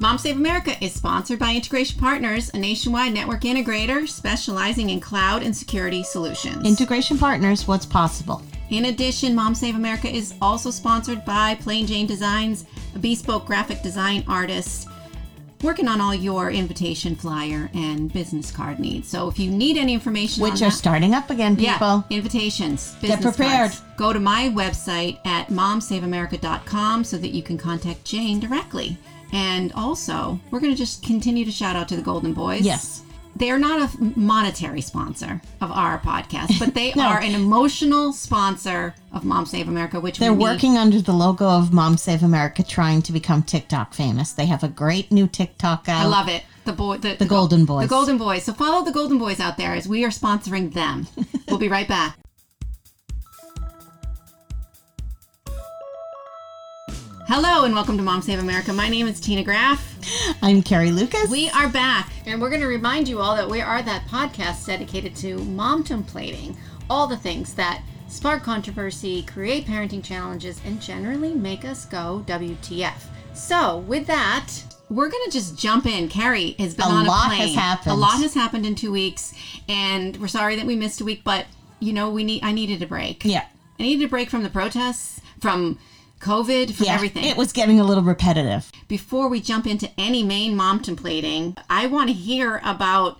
Mom Save America is sponsored by Integration Partners, a nationwide network integrator specializing in cloud and security solutions. Integration Partners, what's possible? In addition, Mom Save America is also sponsored by Plain Jane Designs, a bespoke graphic design artist working on all your invitation flyer and business card needs. So if you need any information Which are that, starting up again, people. yeah, invitations. Get prepared. cards. Go to my website at momsaveamerica.com so that you can contact Jane directly. And also, we're going to just continue to shout out to the Golden Boys. Yes. They are not a monetary sponsor of our podcast, but they No. are an emotional sponsor of Mom Save America, which They're working under the logo of Mom Save America, trying to become TikTok famous. They have a great new TikTok out. I love it. The boy, the, the, Golden Boys. The Golden Boys. So follow the Golden Boys out there as we are sponsoring them. we'll be right back. Hello and welcome to Mom Save America. My name is Tina Graff. I'm Carrie Lucas. We are back, and we're going to remind you all that we are that podcast dedicated to mom-templating all the things that spark controversy, create parenting challenges, and generally make us go WTF. So, with that, we're going to just jump in. Carrie has been A on lot a has plane. happened. A lot has happened in two weeks, and we're sorry that we missed a week, but you know, we need. I needed a break. Yeah. I needed a break from the protests, from COVID, from yeah, everything It was getting a little repetitive. before we jump into any main mom templating, I want to hear about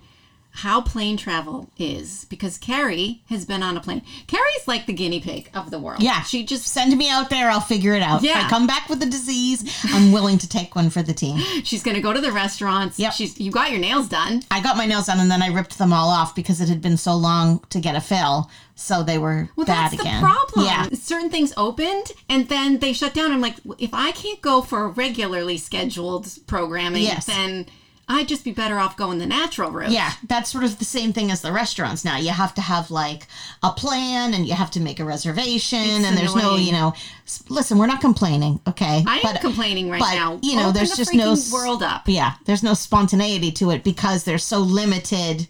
how plane travel is because Carrie has been on a plane. Carrie's like the guinea pig of the world. Yeah. She just Send me out there, I'll figure it out. If Yeah. I come back with a disease, I'm willing to take one for the team. she's going to go to the restaurants. Yeah. She's you got your nails done. I got my nails done and then I ripped them all off because it had been so long to get a fill. So they were Well, bad that's again. the problem. Yeah. Certain things opened and then they shut down. I'm like, if I can't go for a regularly scheduled programming, Yes. then I'd just be better off going the natural route. Yeah, that's sort of the same thing as the restaurants now. You have to have like a plan and you have to make a reservation It's and there's no, you know, listen, we're not complaining, okay? I am complaining right but, now. you know, Open there's the just no world up. Yeah, there's no spontaneity to it because there's so limited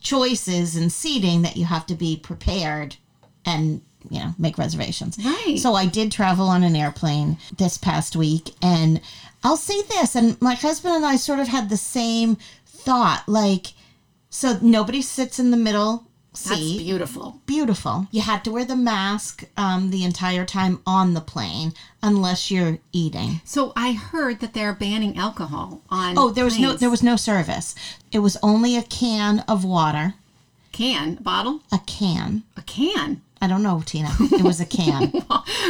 choices and seating that you have to be prepared and you know make reservations. Right. So I did travel on an airplane this past week, and I'll say this, and my husband and I sort of had the same thought, like, so nobody sits in the middle That's seat beautiful. beautiful. You had to wear the mask um, the entire time on the plane, unless you're eating. So I heard that they're banning alcohol on. Oh, there was no there was no service. It was only a can of water. can a bottle, A can. a can. I don't know, Tina. It was a can.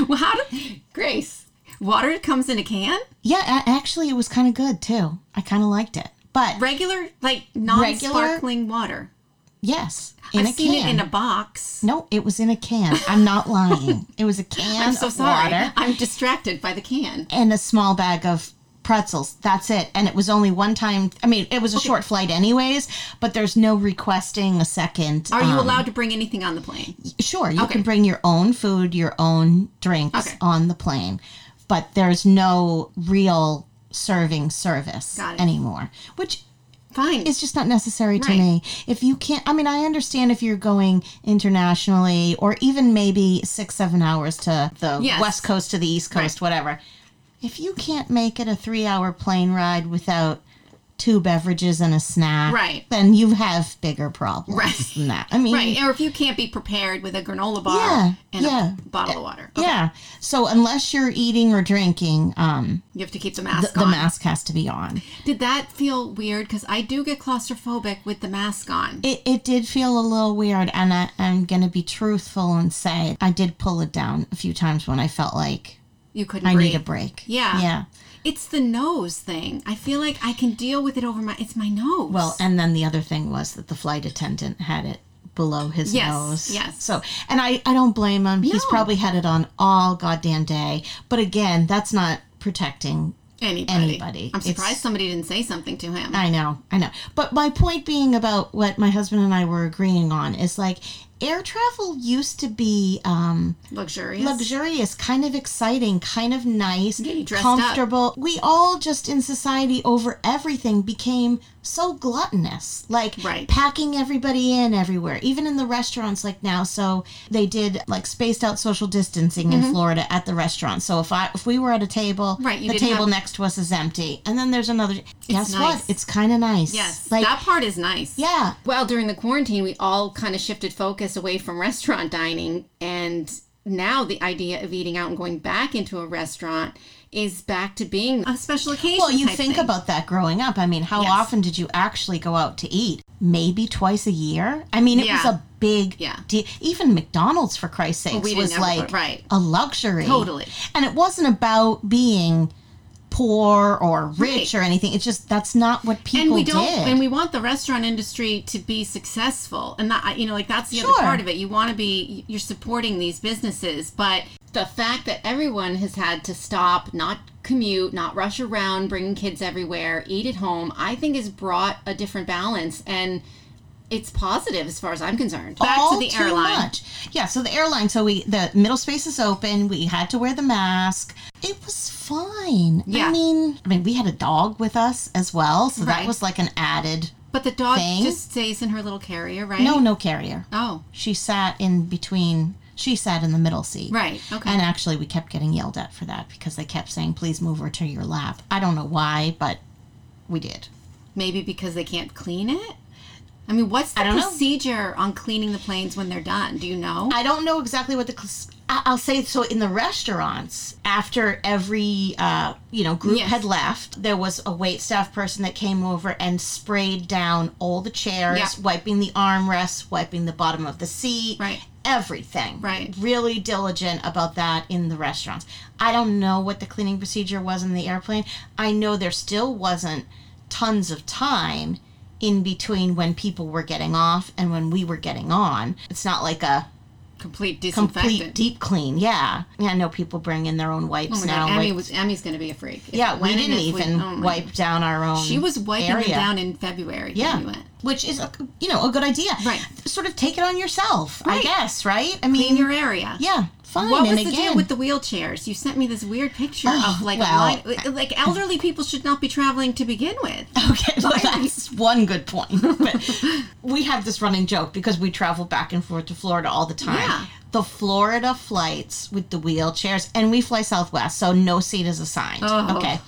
well, how do Grace? Water comes in a can. yeah, actually, it was kind of good too. I kind of liked it. But Regular, like non-sparkling water. yes, in I've a seen can. it in a box. no, it was in a can. I'm not lying. It was a can I'm so of sorry. water I'm distracted by the can. and a small bag of pretzels. That's it. And it was only one time. I mean, it was a short flight, anyways. But there's no requesting a second. Are you um, allowed to bring anything on the plane? Sure, you Okay. can bring your own food, your own drinks Okay. on the plane, but there's no real serving service anymore, which Fine. is just not necessary to Right. me. If you can't, I mean, I understand if you're going internationally or even maybe six, seven hours to the Yes. west coast to the east coast, whatever. If you can't make it a three hour plane ride without two beverages and a snack, Right. then you have bigger problems Right. than that. I mean, right. Or if you can't be prepared with a granola bar Yeah, and yeah. a bottle of water. Okay. Yeah. So unless you're eating or drinking, um, You have to keep the the, mask the on. mask has to be on. Did that feel weird? Because I do get claustrophobic with the mask on. It, it did feel a little weird, and I, I'm going to be truthful and say I did pull it down a few times when I felt like You couldn't I breathe. need a break. Yeah. Yeah. It's the nose thing. I feel like I can deal with it over my. It's my nose. Well, and then the other thing was that the flight attendant had it below his Yes, nose. yes. So, and I, I don't blame him. No. He's probably had it on all goddamn day. But again, that's not protecting anybody. anybody. I'm surprised It's- somebody didn't say something to him. I know, I know. But my point being about what my husband and I were agreeing on is like air travel used to be um, Luxurious. luxurious, kind of exciting, kind of nice, Yeah, you up. comfortable. We all just in society over everything became so gluttonous, like Right. packing everybody in everywhere, even in the restaurants like now. So they did like spaced out social distancing Mm-hmm. in Florida at the restaurant. So if I if we were at a table, Right, the table have- next to us is empty, and then there's another. guess what? It's kind of nice. Yes, like that part is nice. yeah, Well, during the quarantine, we all kind of shifted focus away from restaurant dining, and now the idea of eating out and going back into a restaurant is back to being a special occasion. Well, you think thing. about that growing up. I mean, how Yes. often did you actually go out to eat? Maybe twice a year. I mean, it was a big Yeah. deal. Even McDonald's, for Christ's sakes, we was like right. a luxury. Totally. And it wasn't about being poor or rich Right. or anything. It's just that's not what people and we don't did. and we want the restaurant industry to be successful and that you know like that's the Sure. other part of it you want to be you're supporting these businesses but the fact that everyone has had to stop not commute not rush around bringing kids everywhere eat at home i think has brought a different balance and it's positive as far as i'm concerned back all to the too airline much. Yeah, so the airline, so we the middle space is open. We had to wear the mask. It was fine. Yeah. I mean, I mean, we had a dog with us as well, so that was like an added. but the dog Thing? just stays in her little carrier right No, no carrier. oh She sat in between. She sat in the middle seat. right okay And actually, we kept getting yelled at for that because they kept saying, "Please move her to your lap." I don't know why, but we did. maybe because they can't clean it I mean, what's the don't know. procedure on cleaning the planes when they're done? Do you know? I don't know exactly what the. I'll say so in the restaurants after every uh, you know group Yes. had left, there was a wait staff person that came over and sprayed down all the chairs, Yeah. wiping the armrests, wiping the bottom of the seat, Right. everything. Right. Really diligent about that in the restaurants. I don't know what the cleaning procedure was in the airplane. I know there still wasn't tons of time in between when people were getting off and when we were getting on. It's not like a Complete disinfectant. complete deep clean. Yeah, yeah. I know people bring in their own wipes Oh now. God, Emmy was Emmy's going to be a freak. If yeah, we didn't even oh wipe down our own. She was wiping area. them down in February. Yeah, when we went. which is a, you know a good idea. Right. Sort of take it on yourself, I guess. Right. I mean, your area. yeah, fine. What was and the again, deal with the wheelchairs? You sent me this weird picture Oh, of like well- line, like elderly people should not be traveling to begin with. Okay, well, that's one good point. But we have this running joke because we travel back and forth to Florida all the time. Yeah. The Florida flights with the wheelchairs, and we fly Southwest, so no seat is assigned. Oh. Okay.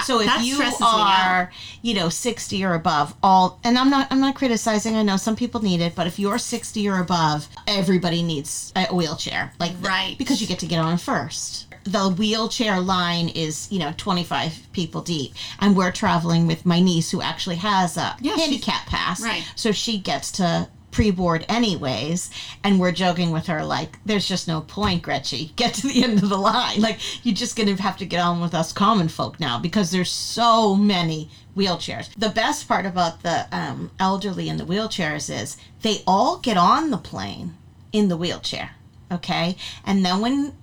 So if you stresses me out. are, you know, 60 or above, all and I'm not I'm not criticizing. I know some people need it, but if you're 60 or above, everybody needs a wheelchair. Like the- Right. because you get to get on first. The wheelchair line is, you know, 25 people deep. And we're traveling with my niece who actually has a Yeah, handicap pass. Right. So she gets to pre-board anyways and we're joking with her like there's just no point gretchen. Get to the end of the line. Like you're just gonna have to get on with us common folk now because there's so many wheelchairs. The best part about the um, elderly in the wheelchairs is they all get on the plane in the wheelchair okay? And then when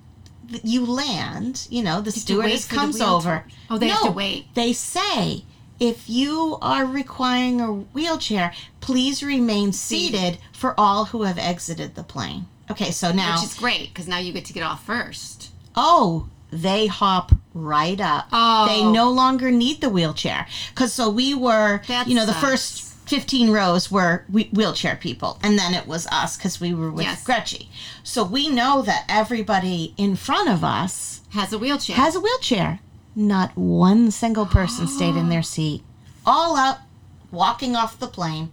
you land you know the stewardess for the comes over. Oh, they have to wait. they say if you are requiring a wheelchair, please remain seated for all who have exited the plane. Okay, so now, Which is great because now you get to get off first. oh, they hop right up. Oh. They no longer need the wheelchair. Because so we were, That you know, the first 15 rows were we- wheelchair people, and then it was us because we were with Yes. Gretchen. So we know that everybody in front of us Has a wheelchair. has a wheelchair. Not one single person stayed in their seat. All up, walking off the plane.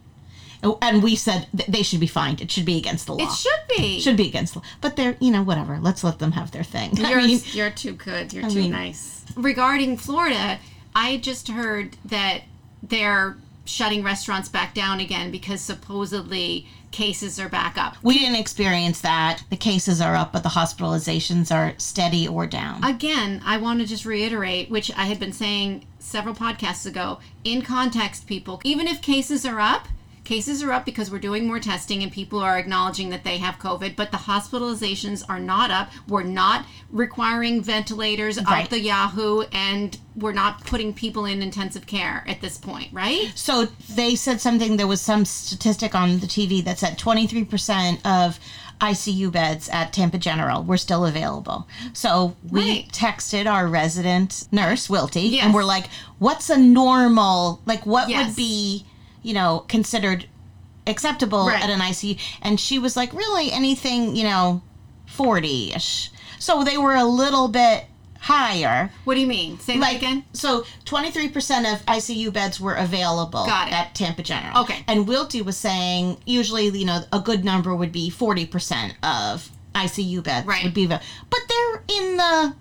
Oh, And we said they should be fined. It should be against the law. it should be. Should be against the law. But they're, you know, whatever. Let's let them have their thing. You're, mean, you're too good. You're I too mean- nice. Regarding Florida, I just heard that they're shutting restaurants back down again because supposedly cases are back up. we didn't experience that. The cases are up, but the hospitalizations are steady or down. Again, I want to just reiterate, which I had been saying several podcasts ago, in context, people, even if cases are up, cases are up because we're doing more testing and people are acknowledging that they have COVID, but the hospitalizations are not up. We're not requiring ventilators Right. out the Yahoo, and we're not putting people in intensive care at this point, right? So they said something. There was some statistic on the TV that said 23% of ICU beds at Tampa General were still available. So we Right. texted our resident nurse, Wilty, Yes. and we're like, "What's a normal? Like, what Yes. would be, you know, considered acceptable Right. at an ICU?" And she was like, "Really, anything, you know, 40ish." So they were a little bit higher What do you mean? Say that again. so 23% of ICU beds were available at Tampa General. Okay. And Wilty was saying usually, you know, a good number would be 40% of ICU beds Right. would be available. But they're in the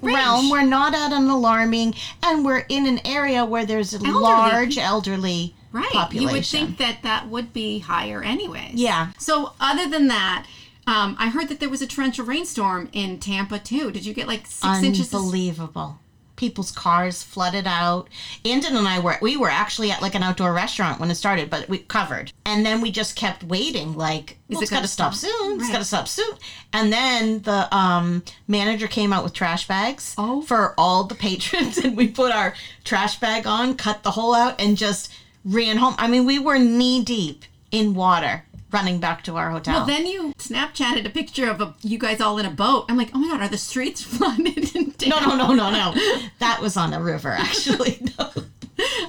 Range. realm. We're not at an alarming and we're in an area where there's Elderly large elderly Right. population. You would think that that would be higher anyways. Yeah. So other than that, um, I heard that there was a torrential rainstorm in Tampa too. Did you get like six inches? Unbelievable. People's cars flooded out. Andon and I were we were actually at like an outdoor restaurant when it started, but we covered. And then we just kept waiting, like well, it it's got to stop stop? soon. It's got to stop soon. And then the um, manager came out with trash bags Oh. for all the patrons, and we put our trash bag on, cut the hole out, and just ran home. I mean, we were knee deep in water running back to our hotel. well, then you Snapchatted a picture of a, you guys all in a boat. I'm like, oh my god, are the streets flooded? No, no, no, no, no. That was on a river, actually. No.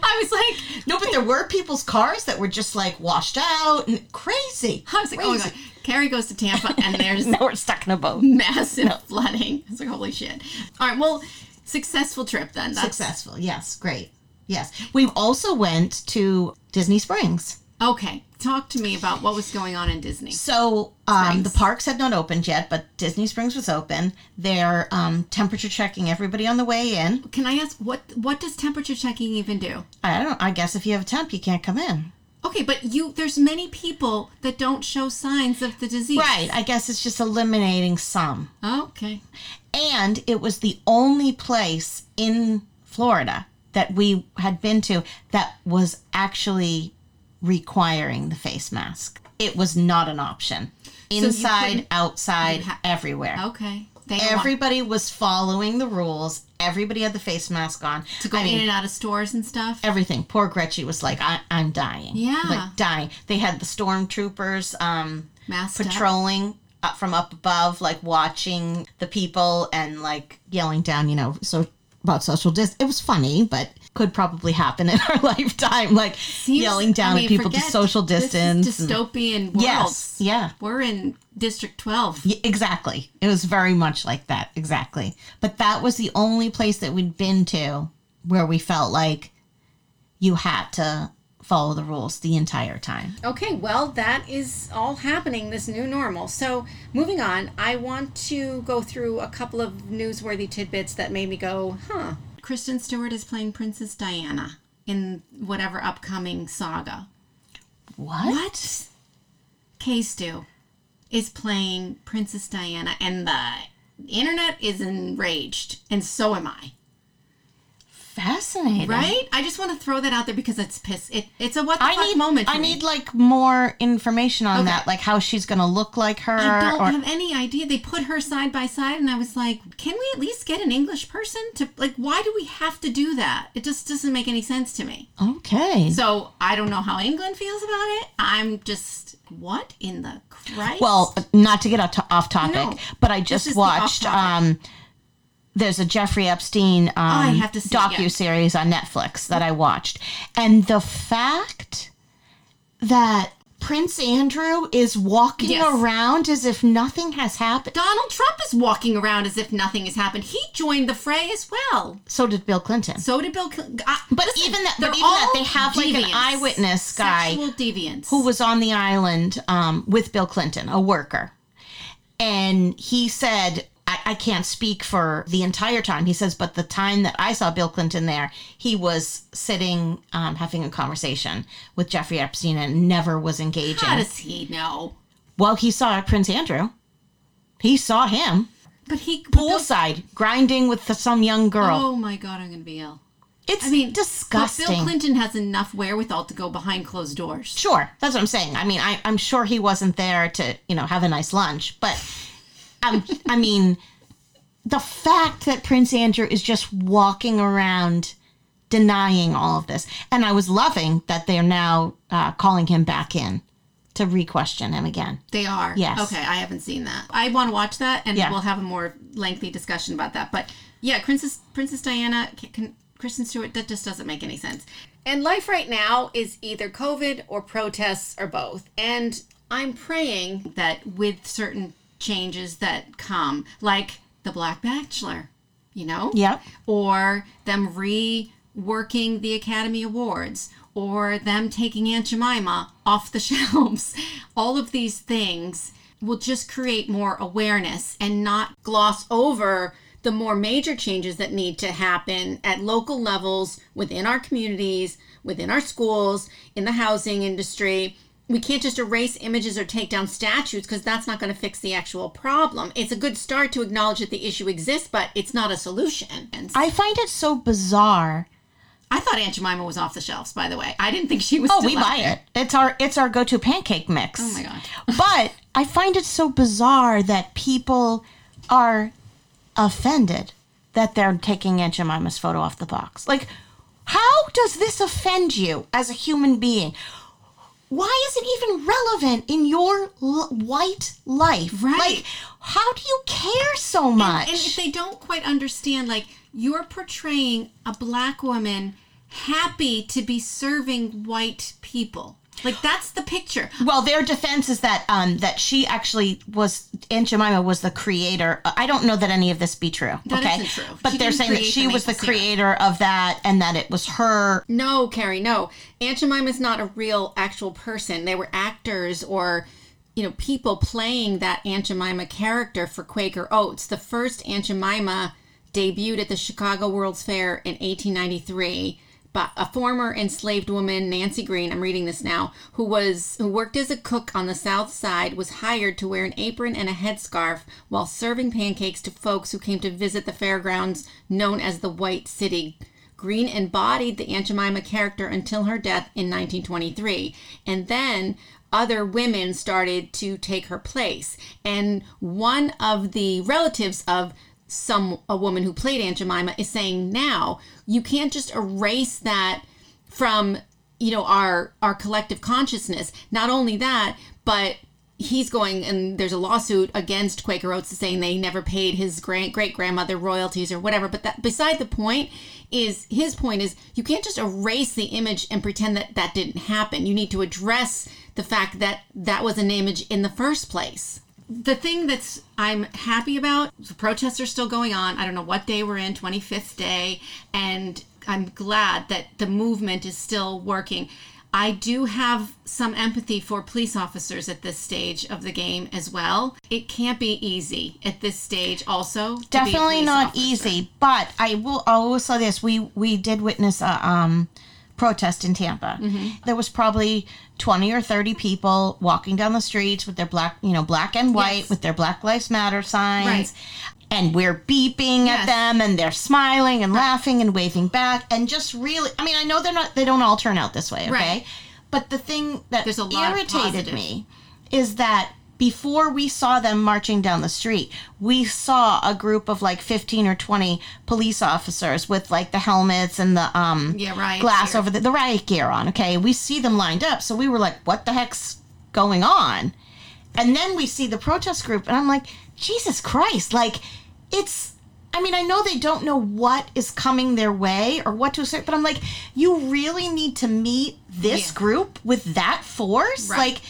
I was like, No, but there were people's cars that were just like washed out and crazy. I was like, oh my god. Carrie goes to Tampa and there's Now we're stuck in a boat. massive flooding. It's like holy shit. All right, well, successful trip then. That's Successful. Yes, great. Yes. We also went to Disney Springs. okay. Talk to me about what was going on in Disney. So um, the parks had not opened yet, but Disney Springs was open. They're um, temperature checking everybody on the way in. Can I ask what what does temperature checking even do? I don't. I guess if you have a temp, you can't come in. Okay, but you there's many people that don't show signs of the disease. Right. I guess it's just eliminating some. Okay. And it was the only place in Florida that we had been to that was actually requiring the face mask. It was not an option. Inside, couldn't- outside, ha- everywhere. Okay. They Everybody was following the rules. Everybody had the face mask on. to go I in mean, and out of stores and stuff. everything. Poor Gretchen was like, I, I'm dying. Yeah. Like dying. They had the stormtroopers um, Masked up. patrolling up from up above, like watching the people and like yelling down, you know, so about social distance. It was funny, but could probably happen in our lifetime, like Seems- yelling down I mean, at people to social distance. dystopian world. yes, yeah. We're in District 12. Yeah, exactly. It was very much like that. Exactly. But that was the only place that we'd been to where we felt like you had to follow the rules the entire time. Okay, well, that is all happening, this new normal. So, moving on, I want to go through a couple of newsworthy tidbits that made me go, huh. Kristen Stewart is playing Princess Diana in whatever upcoming saga. What? What? K Stu is playing Princess Diana, and the internet is enraged, and so am I. Fascinating. Right? I just want to throw that out there because it's piss. It, it's a what the I fuck need moment. I me. need like more information on Okay. that, like how she's gonna look like her. I don't or have any idea. They put her side by side, and I was like, can we at least get an English person to like? Why do we have to do that? It just doesn't make any sense to me. okay. So I don't know how England feels about it. I'm just what in the Christ? Well, not to get off, to- off topic, No, but I just watched. Um, there's a Jeffrey Epstein um, have to yeah. docu series on Netflix that I watched, and the fact that Prince Andrew is walking Yes. around as if nothing has happened. Donald Trump is walking around as if nothing has happened. He joined the fray as well. So did Bill Clinton. So did Bill. Clinton. But listen, even that- but even that, they have, like, an eyewitness guy Sexual deviants. who was on the island um, with Bill Clinton, a worker. And he said, I, I can't speak for the entire time. He says, but the time that I saw Bill Clinton there, he was sitting um, having a conversation with Jeffrey Epstein and never was engaging. How does he know? well, he saw Prince Andrew. He saw him But he. but Bill- poolside grinding with some young girl. Oh my god, I'm gonna be ill. It's I mean, disgusting. But Bill Clinton has enough wherewithal to go behind closed doors. Sure, that's what I'm saying. I mean, I, I'm sure he wasn't there to, you know, have a nice lunch, but um, I mean, the fact that Prince Andrew is just walking around denying all of this, and I was loving that they're now uh, calling him back in to re-question him again. They are. Yes. Okay, I haven't seen that. I want to watch that, and Yeah. we'll have a more lengthy discussion about that. But yeah, Princess Princess Diana, C- can, Kristen Stewart, that just doesn't make any sense. And life right now is either COVID or protests or both. And I'm praying that with certain changes that come, like the Black Bachelor, you know, Yep. or them reworking the Academy Awards, or them taking Aunt Jemima off the shelves. All of these things will just create more awareness and not gloss over the more major changes that need to happen at local levels within our communities, within our schools, in the housing industry. We can't just erase images or take down statues because that's not going to fix the actual problem. It's a good start to acknowledge that the issue exists, but it's not a solution. I find it so bizarre. I thought Aunt Jemima was off the shelves, by the way. I didn't think she was. Oh, we buy there. it. It's our it's our go-to pancake mix. Oh my god. but I find it so bizarre that people are offended that they're taking Aunt Jemima's photo off the box. Like, how does this offend you as a human being? Why is it even relevant in your l- white life? Right. Like, how do you care so much? And if they don't quite understand, like you're portraying a black woman happy to be serving white people. Like that's the picture. Well, their defense is that um that she actually was Aunt Jemima was the creator. I don't know that any of this be true. That okay, isn't true. but She they're saying that she was the creator of that, and that it was her. No, Carrie, no. Aunt Jemima's not a real actual person. They were actors or you know, people playing that Aunt Jemima character for Quaker Oats. The first Aunt Jemima debuted at the Chicago World's Fair in 1893 but a former enslaved woman, Nancy Green, I'm reading this now, who was who worked as a cook on the South Side, was hired to wear an apron and a headscarf while serving pancakes to folks who came to visit the fairgrounds known as the White City. Green embodied the Aunt Jemima character until her death in 1923, and then other women started to take her place. And one of the relatives of some a woman who played Aunt Jemima is saying now you can't just erase that from you know our our collective consciousness. Not only that, but he's going and there's a lawsuit against Quaker Oats saying they never paid his great great grandmother royalties or whatever. But that beside the point is his point is you can't just erase the image and pretend that that didn't happen. You need to address the fact that that was an image in the first place the thing that's I'm happy about, the protests are still going on. I don't know what day we're in, 25th day, and I'm glad that the movement is still working. I do have some empathy for police officers at this stage of the game as well. It can't be easy at this stage also. to be a Definitely not officer. easy, but I will. I will say this: we we did witness a um protest in Tampa. Mm-hmm. There was probably twenty or thirty people walking down the streets with their black, you know, black and white, Yes. with their Black Lives Matter signs. Right. And we're beeping Yes. at them, and they're smiling and laughing and waving back, and just really. I mean, I know they're not. They don't all turn out this way, okay? Right. But the thing that There's a lot irritated me is that before we saw them marching down the street, we saw a group of like 15 or 20 police officers with like the helmets and the um Yeah, riot glass gear. over the, the riot gear on. Okay. We see them lined up. So we were like, what the heck's going on? And then we see the protest group, and I'm like, Jesus Christ. Like, it's. I mean, I know they don't know what is coming their way or what to expect, but I'm like, you really need to meet this Yeah. group with that force? Right. Like,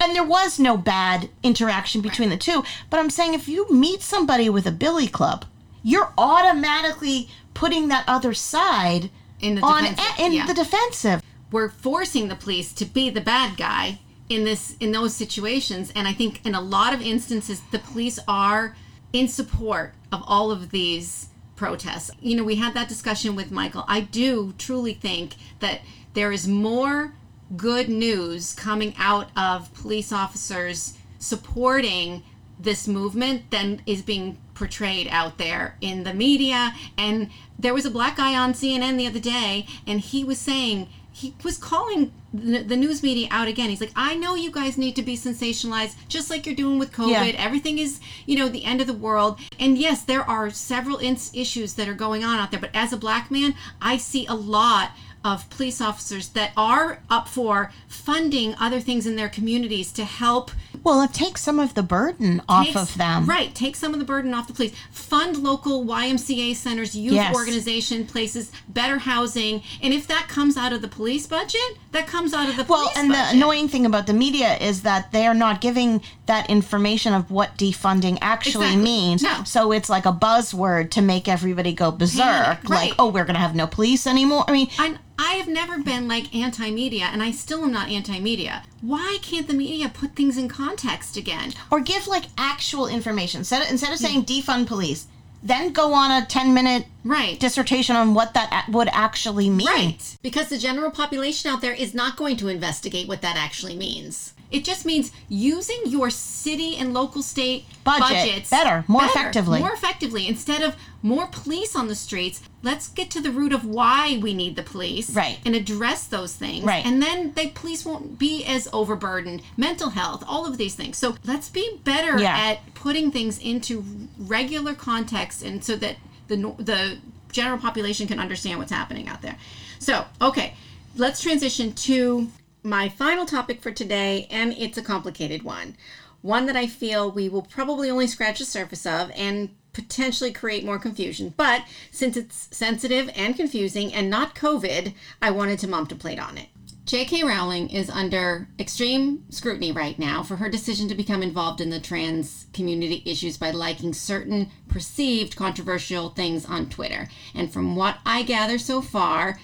and there was no bad interaction between the two. But I'm saying if you meet somebody with a billy club, you're automatically putting that other side In the on defensive, in yeah. the defensive. we're forcing the police to be the bad guy in this in those situations and i think in a lot of instances the police are in support of all of these protests you know we had that discussion with michael i do truly think that there is more good news coming out of police officers supporting this movement than is being portrayed out there in the media. And there was a black guy on CNN the other day, and he was saying, he was calling the, news media out again. He's like, I know you guys need to be sensationalized, just like you're doing with COVID. Yeah. Everything is, you know, the end of the world. And yes, there are several issues that are going on out there. But as a black man, I see a lot of police officers that are up for funding other things in their communities to help Well, it takes some of the burden off of them. Right. Take some of the burden off the police. Fund local YMCA centers, youth Yes. organization places, better housing. And if that comes out of the police budget, that comes out of the Well, police and the annoying thing about the media is that they are not giving that information of what defunding actually Exactly. means. No. So it's like a buzzword to make everybody go berserk. Right. Like, oh, we're going to have no police anymore. I mean, I, I have never been like anti media, and I still am not anti media. Why can't the media put things in context again? or give like actual information. Instead of, instead of saying defund police, then go on a 10 minute Right. dissertation on what that would actually mean. Right. Because the general population out there is not going to investigate what that actually means. It just means using your city and local state Budget budgets better, more effectively. More effectively. Instead of more police on the streets, let's get to the root of why we need the police. Right. And address those things. Right. And then the police won't be as overburdened. Mental health, all of these things. So let's be better Yeah. at putting things into regular context and so that the the general population can understand what's happening out there. So, okay, let's transition to my final topic for today, and it's a complicated one. One that I feel we will probably only scratch the surface of and potentially create more confusion. But since it's sensitive and confusing and not COVID, I wanted to mom to plate on it. J.K. Rowling is under extreme scrutiny right now for her decision to become involved in the trans community issues by liking certain perceived controversial things on Twitter. And from what I gather so far,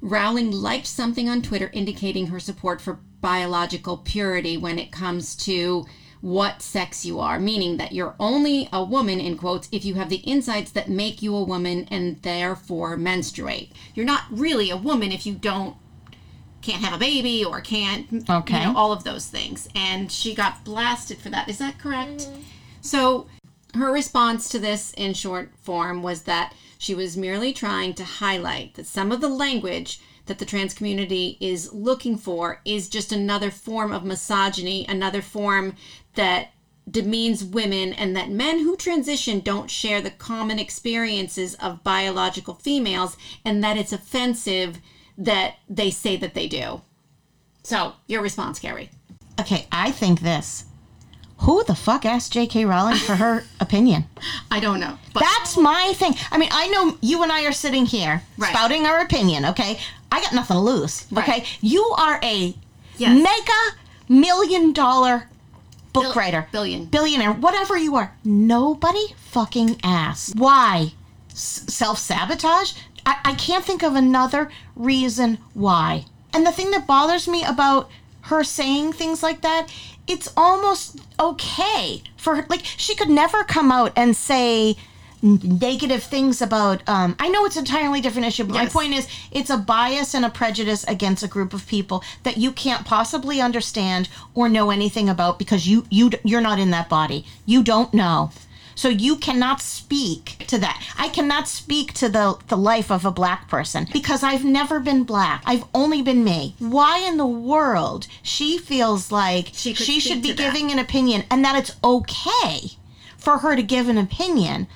Rowling liked something on Twitter indicating her support for biological purity when it comes to what sex you are, meaning that you're only a woman, in quotes, if you have the insides that make you a woman and therefore menstruate. You're not really a woman if you don't can't have a baby or can't Okay. you know all of those things and she got blasted for that is that correct mm-hmm. so her response to this in short form was that she was merely trying to highlight that some of the language that the trans community is looking for is just another form of misogyny another form that demeans women and that men who transition don't share the common experiences of biological females and that it's offensive that they say that they do. So, your response, Carrie. Okay, I think this. Who the fuck asked J.K. Rowling for her opinion? I don't know. But That's my thing. I mean, I know you and I are sitting here Right. spouting our opinion, okay? I got nothing to lose, Right. okay? You are a Yes. mega million dollar book writer, billion. billionaire, whatever you are. Nobody fucking asked. Why? S- Self sabotage? I-, I can't think of another reason why. And the thing that bothers me about her saying things like that, it's almost okay for her. Like, she could never come out and say negative things about um I know it's an entirely different issue but my point is it's a bias and a prejudice against a group of people that you can't possibly understand or know anything about because you you you're not in that body you don't know so you cannot speak to that. I cannot speak to the the life of a black person because I've never been black. I've only been me. Why in the world she feels like She she should be that. giving an opinion and that it's okay for her to give an opinion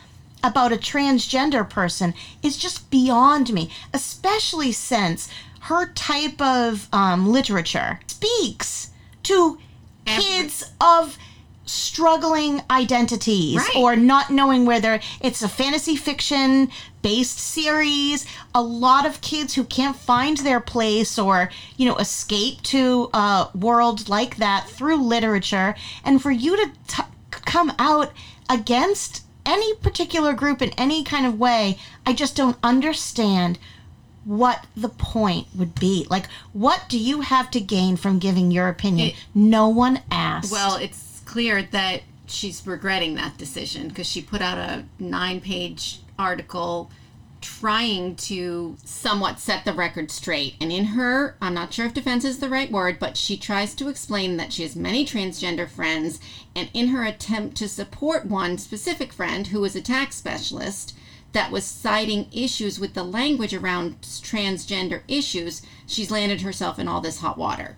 about a transgender person is just beyond me, especially since her type of um, literature speaks to Every- kids of struggling identities Right. or not knowing where they're it's a fantasy fiction based series a lot of kids who can't find their place or you know escape to a world like that through literature. And for you to t- come out against any particular group in any kind of way i just don't understand what the point would be. Like what do you have to gain from giving your opinion? It- no one asked. Well, it's clear that she's regretting that decision because she put out a nine page article trying to somewhat set the record straight. And in her, I'm not sure if defense is the right word, but she tries to explain that she has many transgender friends. And in her attempt to support one specific friend who is a tax specialist that was citing issues with the language around transgender issues, she's landed herself in all this hot water.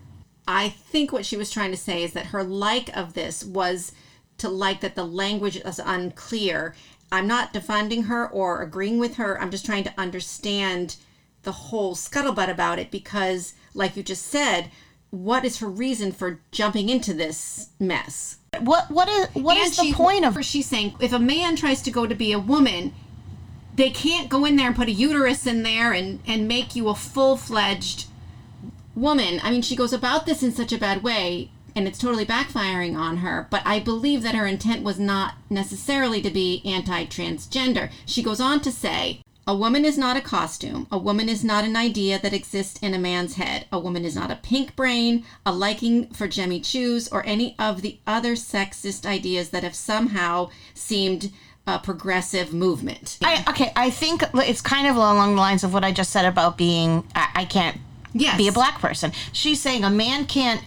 I think what she was trying to say is that her like of this was to like that the language is unclear. I'm not defending her or agreeing with her. I'm just trying to understand the whole scuttlebutt about it because, like you just said, what is her reason for jumping into this mess? What what is what And is the point of She's saying if a man tries to go to be a woman, they can't go in there and put a uterus in there and and make you a full fledged woman. I mean, she goes about this in such a bad way, and it's totally backfiring on her. But I believe that her intent was not necessarily to be anti-transgender. She goes on to say. A woman is not a costume. A woman is not an idea that exists in a man's head. A woman is not a pink brain, a liking for Jimmy Choos, or any of the other sexist ideas that have somehow seemed a progressive movement. I, okay, I think it's kind of along the lines of what I just said about being I, I can't Yes. be a black person. She's saying a man can't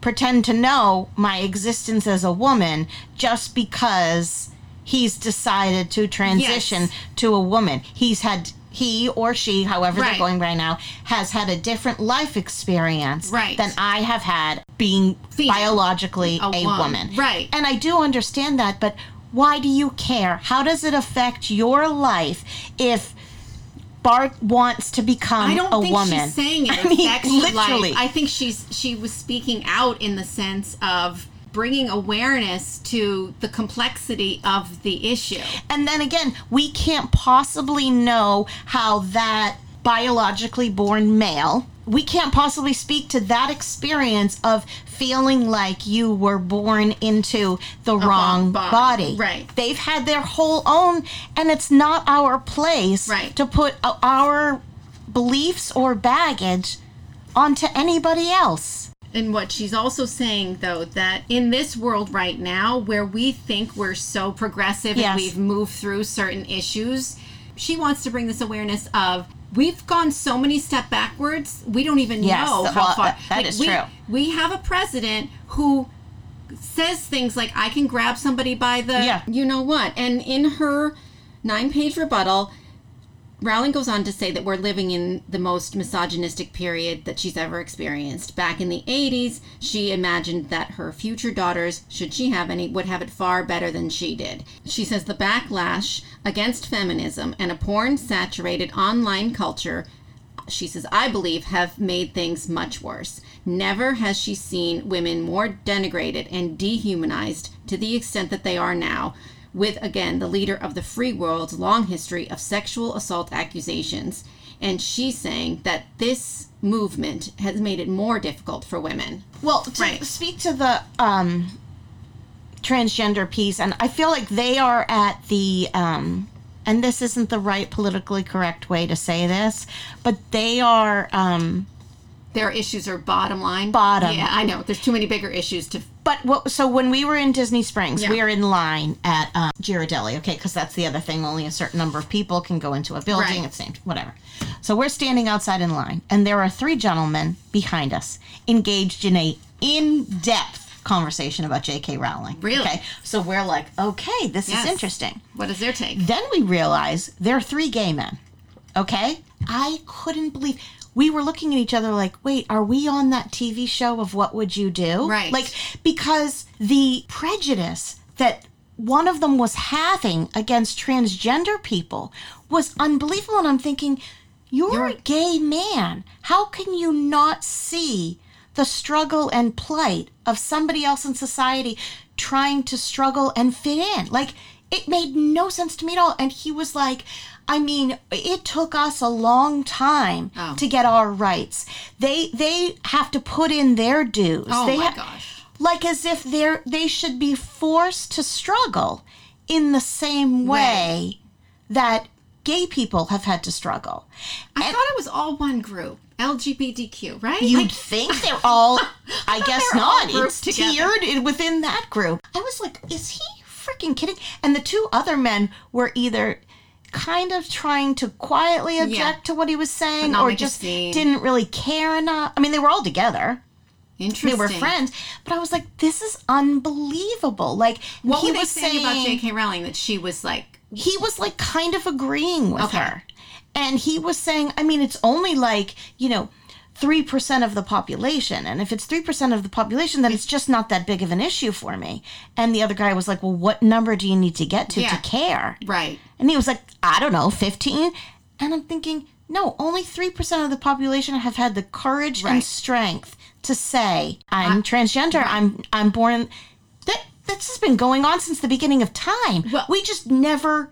pretend to know my existence as a woman just because he's decided to transition Yes. to a woman. He's had he or she, however Right. they're going right now, has had a different life experience Right. than I have had being Female. biologically A a, woman. woman. Right. And I do understand that, but why do you care? How does it affect your life if Bart wants to become I don't a think woman? she's saying it I mean, life. literally. I think she's she was speaking out in the sense of bringing awareness to the complexity of the issue. And then again, we can't possibly know how that biologically born male, we can't possibly speak to that experience of feeling like you were born into the wrong body, body. right. They've had their whole own, and it's not our place Right. to put our beliefs or baggage onto anybody else. And what she's also saying, though, that in this world right now, where we think we're so progressive Yes. and we've moved through certain issues, she wants to bring this awareness of we've gone so many step backwards, we don't even Yes, know how well, far. that- that is we, true. We have a president who says things like, I can grab somebody by the, Yeah. you know what. And in her nine page rebuttal, Rowling goes on to say that we're living in the most misogynistic period that she's ever experienced. Back in the 80s, she imagined that her future daughters, should she have any, would have it far better than she did. She says the backlash against feminism and a porn saturated online culture she says, I believe, have made things much worse. Never has she seen women more denigrated and dehumanized to the extent that they are now, with again the leader of the free world's long history of sexual assault accusations. And she's saying that this movement has made it more difficult for women. Well, to Right. speak to the um, transgender piece, and I feel like they are at the, um, and this isn't the right politically correct way to say this, but they are. Um, Their issues are bottom line. Bottom. Yeah, I know. There's too many bigger issues to. but what? So when we were in Disney Springs, Yeah. we were in line at um, Ghirardelli, okay, because that's the other thing. Only a certain number of people can go into a building. Right. It's named whatever. So we're standing outside in line, and there are three gentlemen behind us engaged in a in-depth conversation about J.K. Rowling. Really? Okay. So we're like, okay, this Yes. is interesting. What is their take? Then we realize they're three gay men. Okay? I couldn't believe we were looking at each other like, wait, are we on that TV show of What Would You Do? Right. Like, because the prejudice that one of them was having against transgender people was unbelievable. And I'm thinking, you're, You're- a gay man. How can you not see the struggle and plight of somebody else in society trying to struggle and fit in? Like, it made no sense to me at all. And he was like, I mean, it took us a long time Oh. to get our rights. They they have to put in their dues. Oh they my ha- gosh. like as if they're they should be forced to struggle in the same way that gay people have had to struggle. I And thought it was all one group. LGBTQ, right? you'd Like- think they're all I guess not. It's together. tiered within that group. I was like, is he freaking kidding? And the two other men were either kind of trying to quietly object Yeah. to what he was saying or just didn't really care enough. I mean, they were all together. Interesting. They were friends, but I was like, this is unbelievable. Like What he were they was saying, about saying- J.K. Rowling that she was like? he was like kind of agreeing with Okay. her. And he was saying, I mean, it's only like, you know, 3% of the population. And if it's 3% of the population, then it's just not that big of an issue for me. And the other guy was like, well, what number do you need to get to Yeah. to care? Right. And he was like, I don't know, 15? And I'm thinking, no, only 3% of the population have had the courage Right. and strength to say, I'm transgender, I'm I'm born that this has been going on since the beginning of time. Well- we just never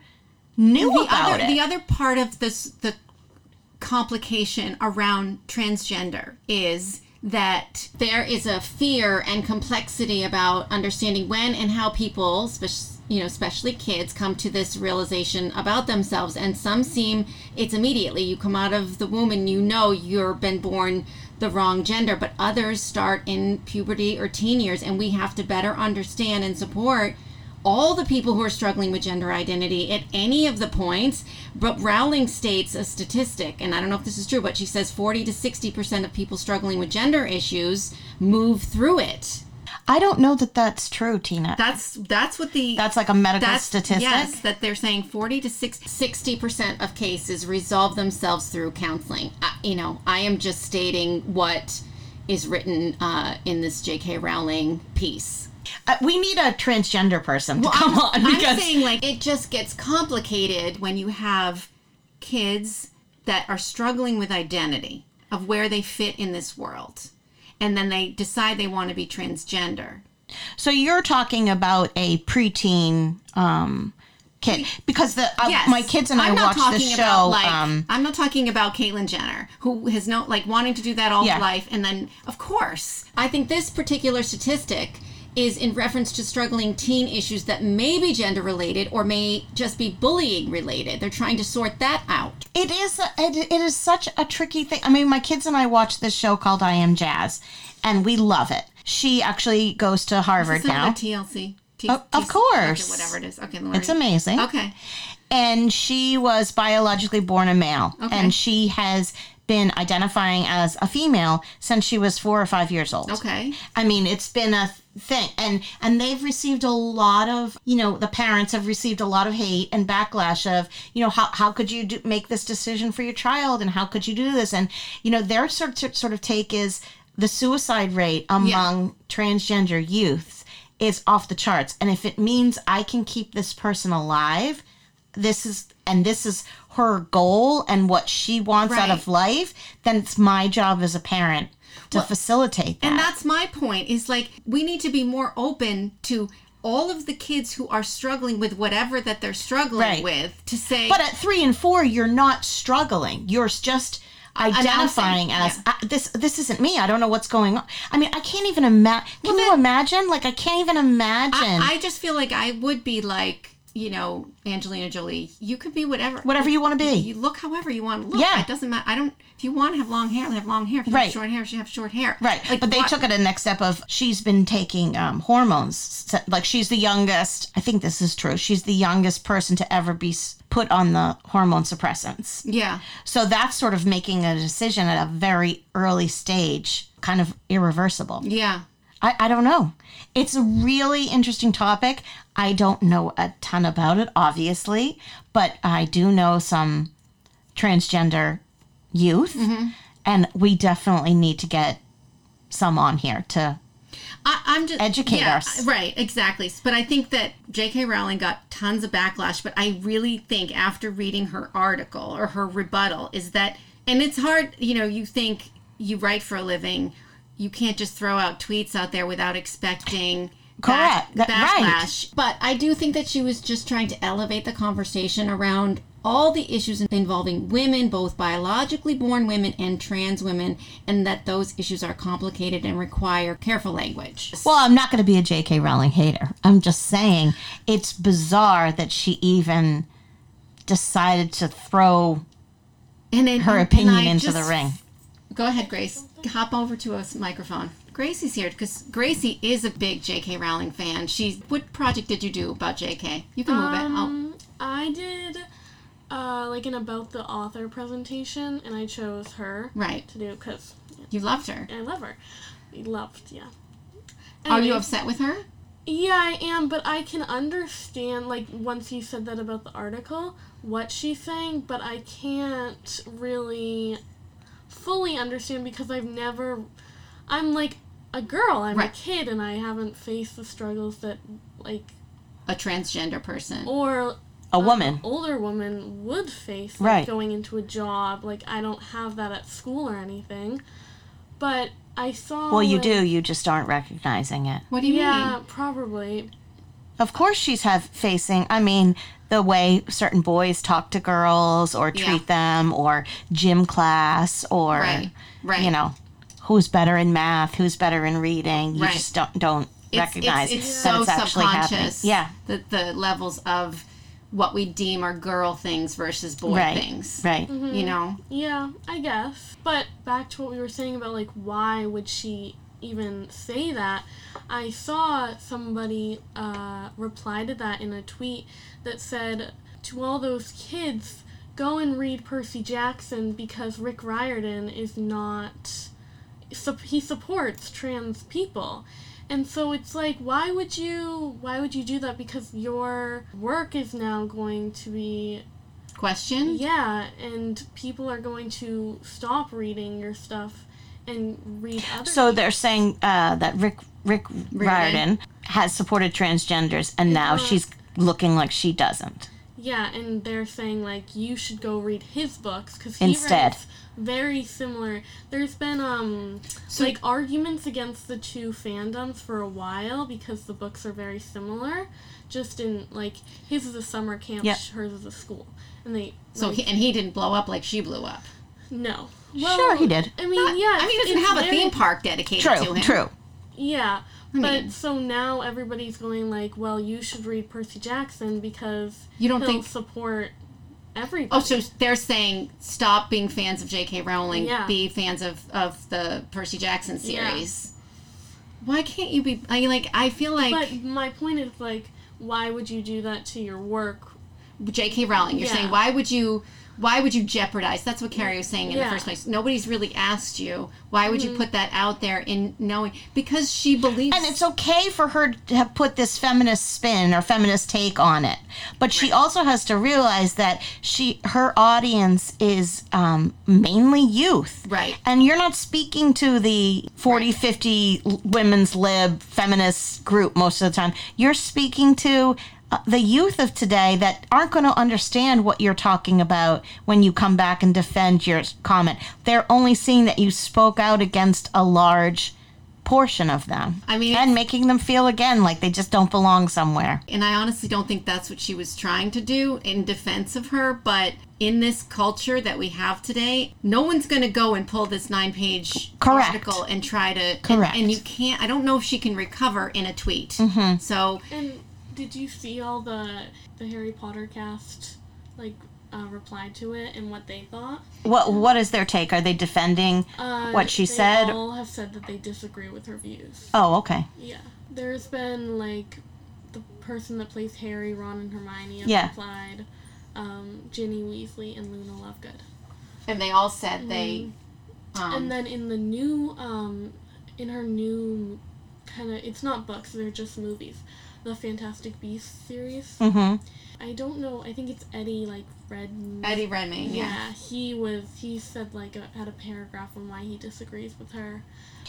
knew the about other it. the other part of this the complication around transgender is that there is a fear and complexity about understanding when and how people you know especially kids come to this realization about themselves. And some seem it's immediately. You come out of the womb and you know you've been born the wrong gender but others start in puberty or teen years and we have to better understand and support all the people who are struggling with gender identity at any of the points. But Rowling states a statistic, and I don't know if this is true, but she says 40 to 60% of people struggling with gender issues move through it. I don't know that that's true, Tina. That's that's what the that's like a medical statistic. yes that they're saying 40 to 60 percent of cases resolve themselves through counseling. I, you know, I am just stating what is written uh, in this J.K. Rowling piece. Uh, we need a transgender person to come I'm, on I'm because saying like it just gets complicated when you have kids that are struggling with identity of where they fit in this world and then they decide they want to be transgender so you're talking about a preteen um kid because the uh, yes my kids and I I'm not watched this show about, like, um i'm not talking about caitlyn jenner who has no like wanting to do that all Yeah. her life and then of course i think this particular statistic is in reference to struggling teen issues that may be gender related or may just be bullying related they're trying to sort that out It is. A, it, it is such a tricky thing. I mean, my kids and I watch this show called I Am Jazz, and we love it. She actually goes to Harvard Is now. TLC? T- oh, Of- of course. Okay, whatever it is. Okay, then It's amazing. Okay. and she was biologically born a male Okay. and she has been identifying as a female since she was four or five years old Okay. i mean it's been a thing. And and they've received a lot of you know the parents have received a lot of hate and backlash of you know how, how could you do, make this decision for your child and how could you do this? And you know their sort of, sort of take is the suicide rate among transgender youth is off the charts. And if it means i can keep this person alive this is and this is her goal and what she wants out of life then it's my job as a parent to facilitate that And that's my point is like we need to be more open to all of the kids who are struggling with whatever that they're struggling Right. with to say But at three and four, you're not struggling. You're just identifying as "Ah, this. This isn't me. I don't know what's going on. I mean, I can't even imagine. Can you imagine? Like, I can't even imagine. I just feel like I would be like, you know, Angelina Jolie. You could be whatever. Whatever you want to be. You look however you want to look. Yeah. It doesn't matter. I don't. If you want to have long hair, have long hair. If you Right. have short hair, you have short hair. Right, Like, but they what- took it a next step of she's been taking um, hormones. Like she's the youngest. I think this is true. She's the youngest person to ever be put on the hormone suppressants. Yeah. So that's sort of making a decision at a very early stage, kind of irreversible. Yeah. I, I don't know. It's a really interesting topic. I don't know a ton about it, obviously, but I do know some transgender youth, mm-hmm. and we definitely need to get some on here to. I, I'm just Educate yeah, us. right? Exactly. But I think that J.K. Rowling got tons of backlash. But I really think after reading her article or her rebuttal is that, and it's hard. You know, you think you write for a living, you can't just throw out tweets out there without expecting. Correct. back- That- right. backlash. But I do think that she was just trying to elevate the conversation around all the issues involving women, both biologically born women and trans women, and that those issues are complicated and require careful language. Well, I'm not going to be a J.K. Rowling hater. I'm just saying it's bizarre that she even decided to throw and her opinion I into the ring. Go ahead, Grace. Hop over to a microphone. Gracie's here because Gracie is a big J.K. Rowling fan. She's what project did you do about J.K.? You can move it. Oh, Um, I did uh, like an about the author presentation, and I chose her Right. to do because You loved her. I love her. I loved, yeah. Are you upset with her? Yeah, I am, but I can understand, like, once you said that about the article, what she's saying, but I can't really fully understand because I've never. I'm like a girl, I'm Right. a kid, and I haven't faced the struggles that, like, A transgender person. or A woman. older woman would face like, Right. going into a job. Like, I don't have that at school or anything. But I saw. Well, you like- do. You just aren't recognizing it. What do you Yeah, mean? Yeah, probably. Of course, she's have facing. I mean, the way certain boys talk to girls or Yeah. treat them, or gym class, or Right. Right. you know, who's better in math, who's better in reading. You Right. just don't don't It's, recognize it's, it's that so it's actually happening. Yeah, The, the levels of what we deem are girl things versus boy right, things. right. You know? Mm-hmm. Yeah, I guess. But back to what we were saying about like why would she even say that? I saw somebody uh, reply to that in a tweet that said to all those kids, go and read Percy Jackson because Rick Riordan is not. He supports trans people. And so it's like why would you why would you do that because your work is now going to be questioned? yeah, and people are going to stop reading your stuff and read other. So they're saying uh, that Rick Rick Riordan has supported transgenders, and now Uh-huh. she's looking like she doesn't. yeah, and they're saying like you should go read his books because he Instead. writes very similar. There's been um So- like arguments against the two fandoms for a while because the books are very similar. Just in like his is a summer camp, Yep. hers is a school, and they So like, he, and he didn't blow up like she blew up. no. Sure, he did. I mean, yeah. I mean, he doesn't have a very- theme park dedicated to True, him. true. Yeah, I but mean- so now everybody's going like, well, you should read Percy Jackson because You don't he'll think- support everybody. Oh, so they're saying stop being fans of J.K. Rowling, Yeah. be fans of, of the Percy Jackson Yeah. series. Why can't you be? I like. I feel like but my point is like, why would you do that to your work? J.K. Rowling. You're Yeah. saying why would you? Why would you jeopardize? That's what Carrie was saying in the first place. Nobody's really asked you. Why would Mm-hmm. you put that out there in knowing? Because she believes. And it's okay for her to have put this feminist spin or feminist take on it, but she also has to realize that she her audience is um, mainly youth, Right. And you're not speaking to the 40, 50 women's lib feminist group most of the time. You're speaking to the youth of today that aren't going to understand what you're talking about when you come back and defend your comment. They're only seeing that you spoke out against a large portion of them. I mean, and making them feel again like they just don't belong somewhere. and I honestly don't think that's what she was trying to do in defense of her. But in this culture that we have today, no one's going to go and pull this nine-page Correct. article and try to. and- Correct. And, you can't. I don't know if she can recover in a tweet. Mm-hmm. So And did you see all the the Harry Potter cast like uh, replied to it and what they thought? What what is their take? Are they defending Uh, what she they said? all have said that they disagree with her views. Oh, okay. Yeah, there's been like the person that plays Harry, Ron, and Hermione have Yeah. replied. Um, Ginny Weasley and Luna Lovegood. and they all said they. Um, and then in the new, um, in her new kind of, it's not books; they're just movies. The Fantastic Beasts series. Mm-hmm. I don't know. I think it's Eddie like Red. Eddie Redmayne, yeah. Yeah, he was. He said like a, had a paragraph on why he disagrees with her,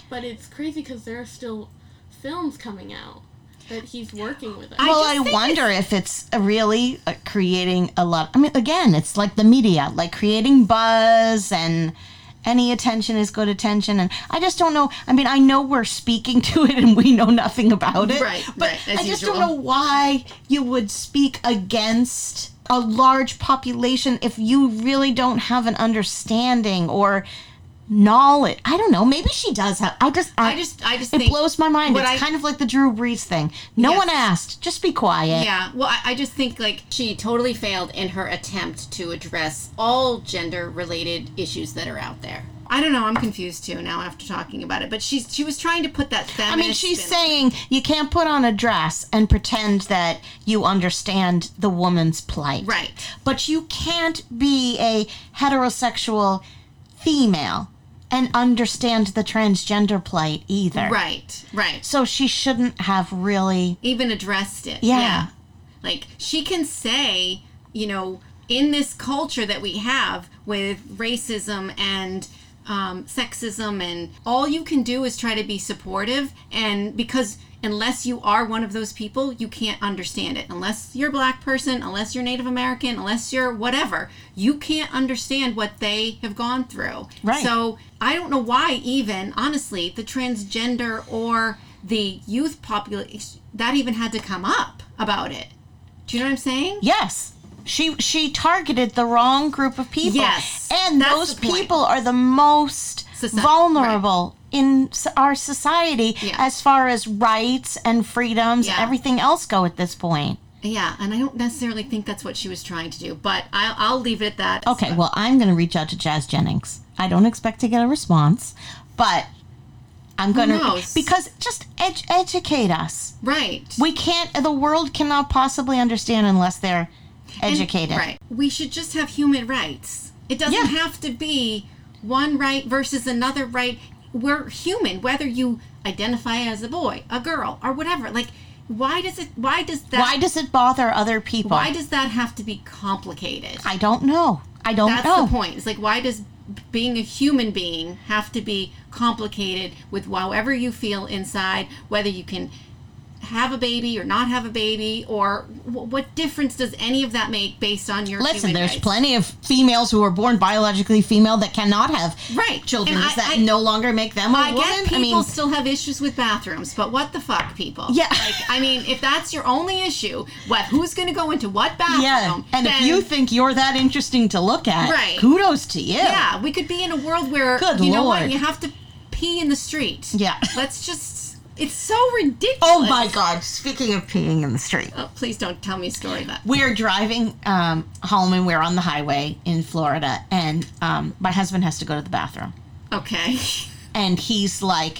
but it's crazy because there are still films coming out that he's working with her. I well, just I think wonder if it's uh, really uh, creating a lot. I mean, again, it's like the media, like creating buzz and any attention is good attention. And I just don't know. I mean, I know we're speaking to it and we know nothing about it. Right, But right, I just usual. don't know why you would speak against a large population if you really don't have an understanding or knowledge. I don't know. Maybe she does have. I just. I just, I just It blows my mind. It's I- kind of like the Drew Brees thing. No Yes. one asked. Just be quiet. Yeah, well, I, I just think like she totally failed in her attempt to address all gender related issues that are out there. I don't know. I'm confused too now after talking about it. But she's she was trying to put that I mean, she's saying you can't put on a dress and pretend that you understand the woman's plight. right. But you can't be a heterosexual female and understand the transgender plight either. Right. Right. So she shouldn't have really. even addressed it. Yeah. Like she can say, you know, in this culture that we have with racism and um, sexism, and all you can do is try to be supportive. And because unless you are one of those people, you can't understand it. Unless you're a black person, unless you're Native American, unless you're whatever, you can't understand what they have gone through. Right. So I don't know why, even honestly, the transgender or the youth population that even had to come up about it. Do you know what I'm saying? Yes. She she targeted the wrong group of people. Yes, And those people are the most Soci- vulnerable in our society Yeah. as far as rights and freedoms and Yeah. everything else go at this point. Yeah, and I don't necessarily think that's what she was trying to do, but I'll, I'll leave it at that. Okay, well, I'm going to reach out to Jazz Jennings. I don't expect to get a response, but I'm going to because just ed- educate us. Right. We can't. The world cannot possibly understand unless they're And- educated. right. We should just have human rights. It doesn't Yeah. have to be one right versus another right. We're human, whether you identify as a boy, a girl, or whatever. Like, why does it? Why does that? Why does it bother other people? why does that have to be complicated? I don't know. I don't That's know. the point. It's like, why does being a human being have to be complicated with however you feel inside, whether you can have a baby or not have a baby, or wh- what difference does any of that make based on your Listen, there's rights? plenty of females who are born biologically female that cannot have Right. children And I- that I- no longer make them a I woman. get people I mean, still have issues with bathrooms, but what the fuck, people? Yeah. Like, I mean, if that's your only issue, what who's going to go into what bathroom? yeah. And if you think you're that interesting to look at, Right. kudos to you. Yeah, we could be in a world where Good you know what Lord. you have to pee in the street. Yeah. Let's just. It's so ridiculous. Oh my God! Speaking of peeing in the street, Oh, please don't tell me a story of that. we're driving um, home and we're on the highway in Florida, and um, my husband has to go to the bathroom, Okay. and he's like,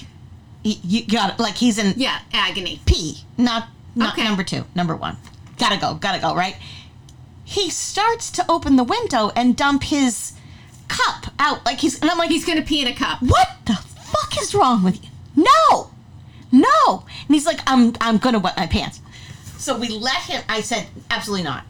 y- "You got like he's in Yeah, agony. pee, not not Okay. number two, number one. Gotta go, gotta go, right? He starts to open the window and dump his cup out, like he's, and I'm like, He's gonna pee in a cup. what the fuck is wrong with you? No, no. And he's like, I'm, I'm gonna wet my pants. So we let him. I said, absolutely not.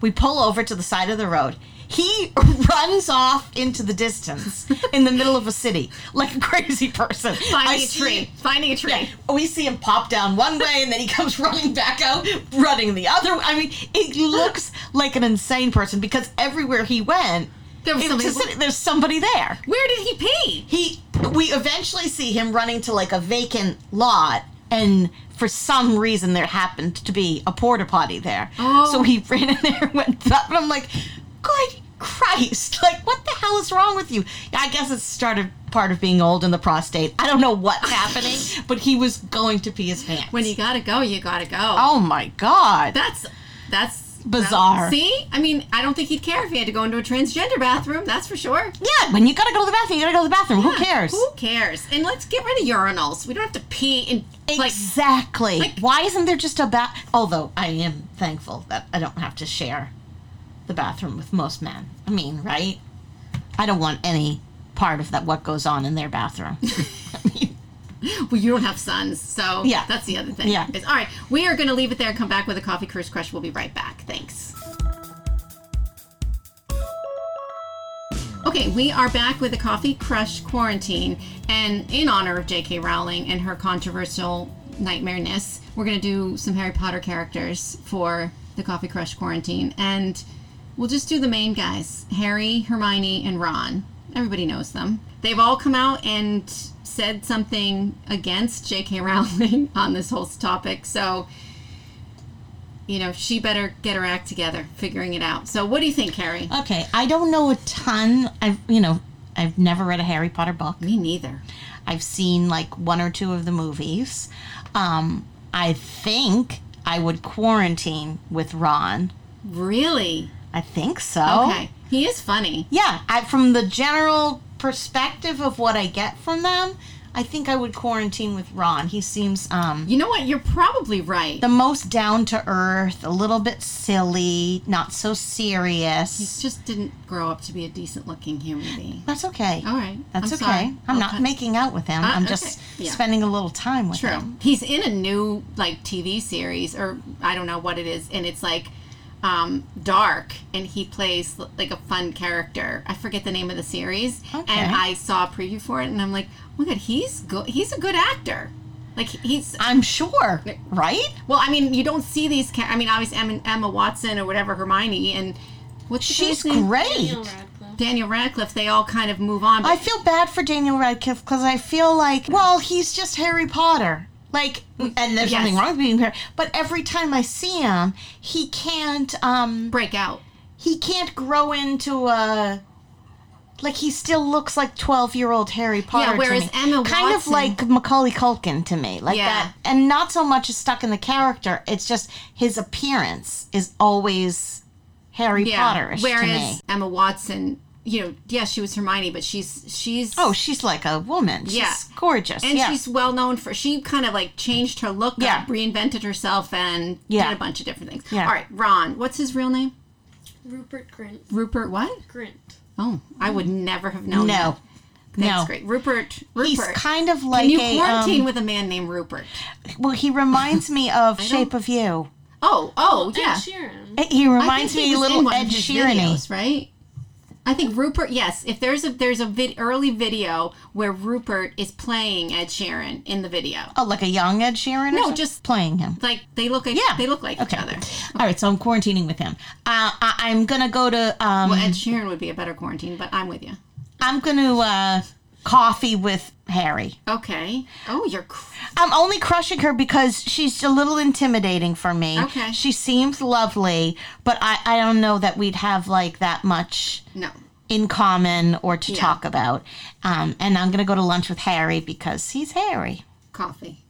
We pull over to the side of the road. He runs off into the distance in the middle of a city like a crazy person. Finding I a see- tree. Finding a tree. yeah, we see him pop down one way and then he comes running back out, running the other. I mean, it looks like an insane person because everywhere he went, There was somebody- just- there's somebody there. Where did he pee? He, we eventually see him running to like a vacant lot, and for some reason there happened to be a porta potty there. Oh. So he ran in there and went up, and I'm like, good Christ, like what the hell is wrong with you? I guess it's started part of being old and the prostate. I don't know what's happening, but he was going to pee his pants. When you gotta go, you gotta go. oh my god, That's that's Bizarre. see, I mean, I don't think he'd care if he had to go into a transgender bathroom. That's for sure. yeah. When you gotta go to the bathroom, you gotta go to the bathroom. Who cares? Who cares? And let's get rid of urinals. We don't have to pee in like Exactly. like- Why isn't there just a bath? Although I am thankful that I don't have to share the bathroom with most men. I mean, right? I don't want any part of that. What goes on in their bathroom? I mean, well, you don't have sons, so Yeah. that's the other thing. Yeah. Is- All right, we are going to leave it there and come back with a coffee cruise crush. We'll be right back. Thanks. Okay, we are back with a coffee crush quarantine, and in honor of J.K. Rowling and her controversial nightmareness, we're going to do some Harry Potter characters for the coffee crush quarantine, and we'll just do the main guys: Harry, Hermione, and Ron. Everybody knows them. They've all come out and said something against J.K. Rowling on this whole topic, so you know she better get her act together, figuring it out. So, what do you think, Carrie? okay, I don't know a ton. I've you know I've never read a Harry Potter book. Me neither. I've seen like one or two of the movies. Um, I think I would quarantine with Ron. Really? I think so. Okay. He is funny. Yeah, I, from the general perspective of what I get from them, I think I would quarantine with Ron. He seems um You know what? You're probably right. the most down to earth, a little bit silly, not so serious. he just didn't grow up to be a decent looking human being. That's okay. All right. That's I'm okay. sorry. I'm not making out with him. Uh, I'm just okay. Yeah. spending a little time with True. him. He's in a new like TV series, or I don't know what it is, and it's like um, dark, and he plays like a fun character. I forget the name of the series, Okay. and I saw a preview for it, and I'm like, oh my god, he's good. He's a good actor. Like he's I'm sure, right? well. I mean, you don't see these. Ca- I mean, obviously Emma, Emma Watson or whatever Hermione, and what's the She's name? great. Daniel Radcliffe. Daniel Radcliffe. They all kind of move on. But I feel bad for Daniel Radcliffe because I feel like, well, he's just Harry Potter. Like, and there's Yes. nothing wrong with being Harry, but every time I see him, he can't, um, break out. he can't grow into a. Like he still looks like twelve year old Harry Potter. to whereas me. Emma kind of like Macaulay Culkin to me, like Yeah. that, and not so much is stuck in the character. It's just his appearance is always Harry Potterish to Whereas me. Emma Watson, you know, yes, she was Hermione, but she's she's Oh, she's like a woman. She's Yeah. gorgeous. and yeah. she's well known for she kind of like changed her look Yeah. up, reinvented herself, and Yeah. did a bunch of different things. Yeah. All right, Ron, what's his real name? Rupert Grint. Rupert what? Grint. Oh, I would never have known. no, that. That's no. great. Rupert. Rupert. He's kind of like Can you a. quarantine um, with a man named Rupert? well, he reminds me of Shape of You. Oh, oh, Ed yeah. Sheeran. He reminds me a was little Ed of his Sheeran. videos, right? I think Rupert. Yes, if there's a there's a vid, early video where Rupert is playing Ed Sheeran in the video. Oh, like a young Ed Sheeran? No, just- playing him. Like they look like Yeah. they look like Okay. each other. All right, so I'm quarantining with him. Uh, I, I'm gonna go to. Um, Well, Ed Sheeran would be a better quarantine, but I'm with you. I'm gonna uh, coffee with Harry. Okay. Oh, you're. Cr- I'm only crushing her because she's a little intimidating for me. Okay. She seems lovely, but I, I don't know that we'd have like that much no. in common or to Yeah. talk about. Um, and I'm gonna go to lunch with Harry because he's Harry. Coffee.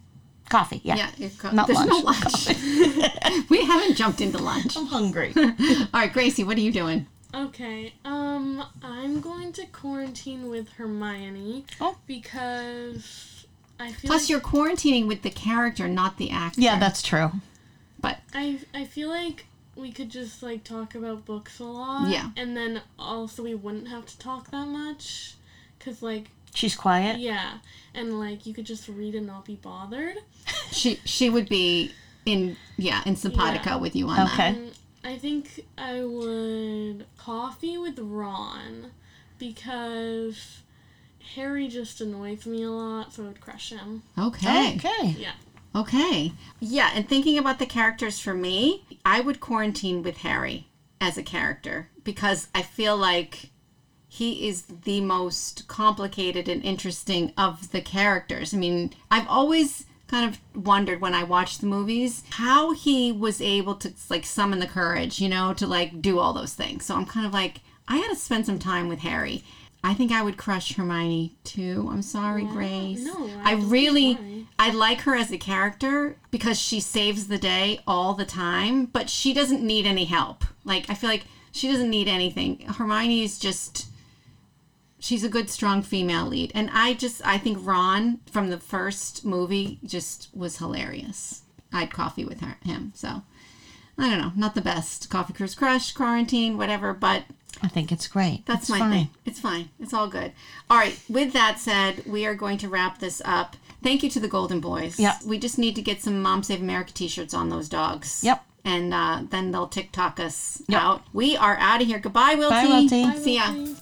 Coffee, yeah. Yeah. co- Not there's no lunch. lunch. we haven't jumped into lunch. I'm hungry. All right, Gracie, what are you doing? Okay, um, I'm going to quarantine with Hermione Oh. because I feel Plus, like you're quarantining with the character, not the actor. yeah, that's true. But I I feel like we could just like talk about books a lot. Yeah. And then also we wouldn't have to talk that much, cause like She's quiet. yeah, and like you could just read and not be bothered. she she would be in yeah in simpatico Yeah. with you on Okay. that. Um, I think I would coffee with Ron because Harry just annoys me a lot, so I would crush him. Okay. Okay. Yeah. Okay. Yeah, and thinking about the characters for me, I would quarantine with Harry as a character because I feel like he is the most complicated and interesting of the characters. I mean, I've always kind of wondered when I watched the movies how he was able to like summon the courage, you know, to like do all those things. So I'm kind of like I had to spend some time with Harry. I think I would crush Hermione too. I'm sorry, Grace. no, I I really I like her as a character because she saves the day all the time, but she doesn't need any help. Like I feel like she doesn't need anything. Hermione's just she's a good strong female lead. And I just I think Ron from the first movie just was hilarious. I'd coffee with her him. So I don't know, not the best. Coffee Cruise Crush, quarantine, whatever, but I think it's great. that's It's my fine. thing. It's fine. It's all good. All right. With that said, we are going to wrap this up. Thank you to the Golden Boys. Yep. We just need to get some Mom Save America t-shirts on those dogs. Yep. And uh, then they'll TikTok us Yep. out. We are out of here. Goodbye, Wilty. Bye, Wilty. Bye, See ya. Wilty.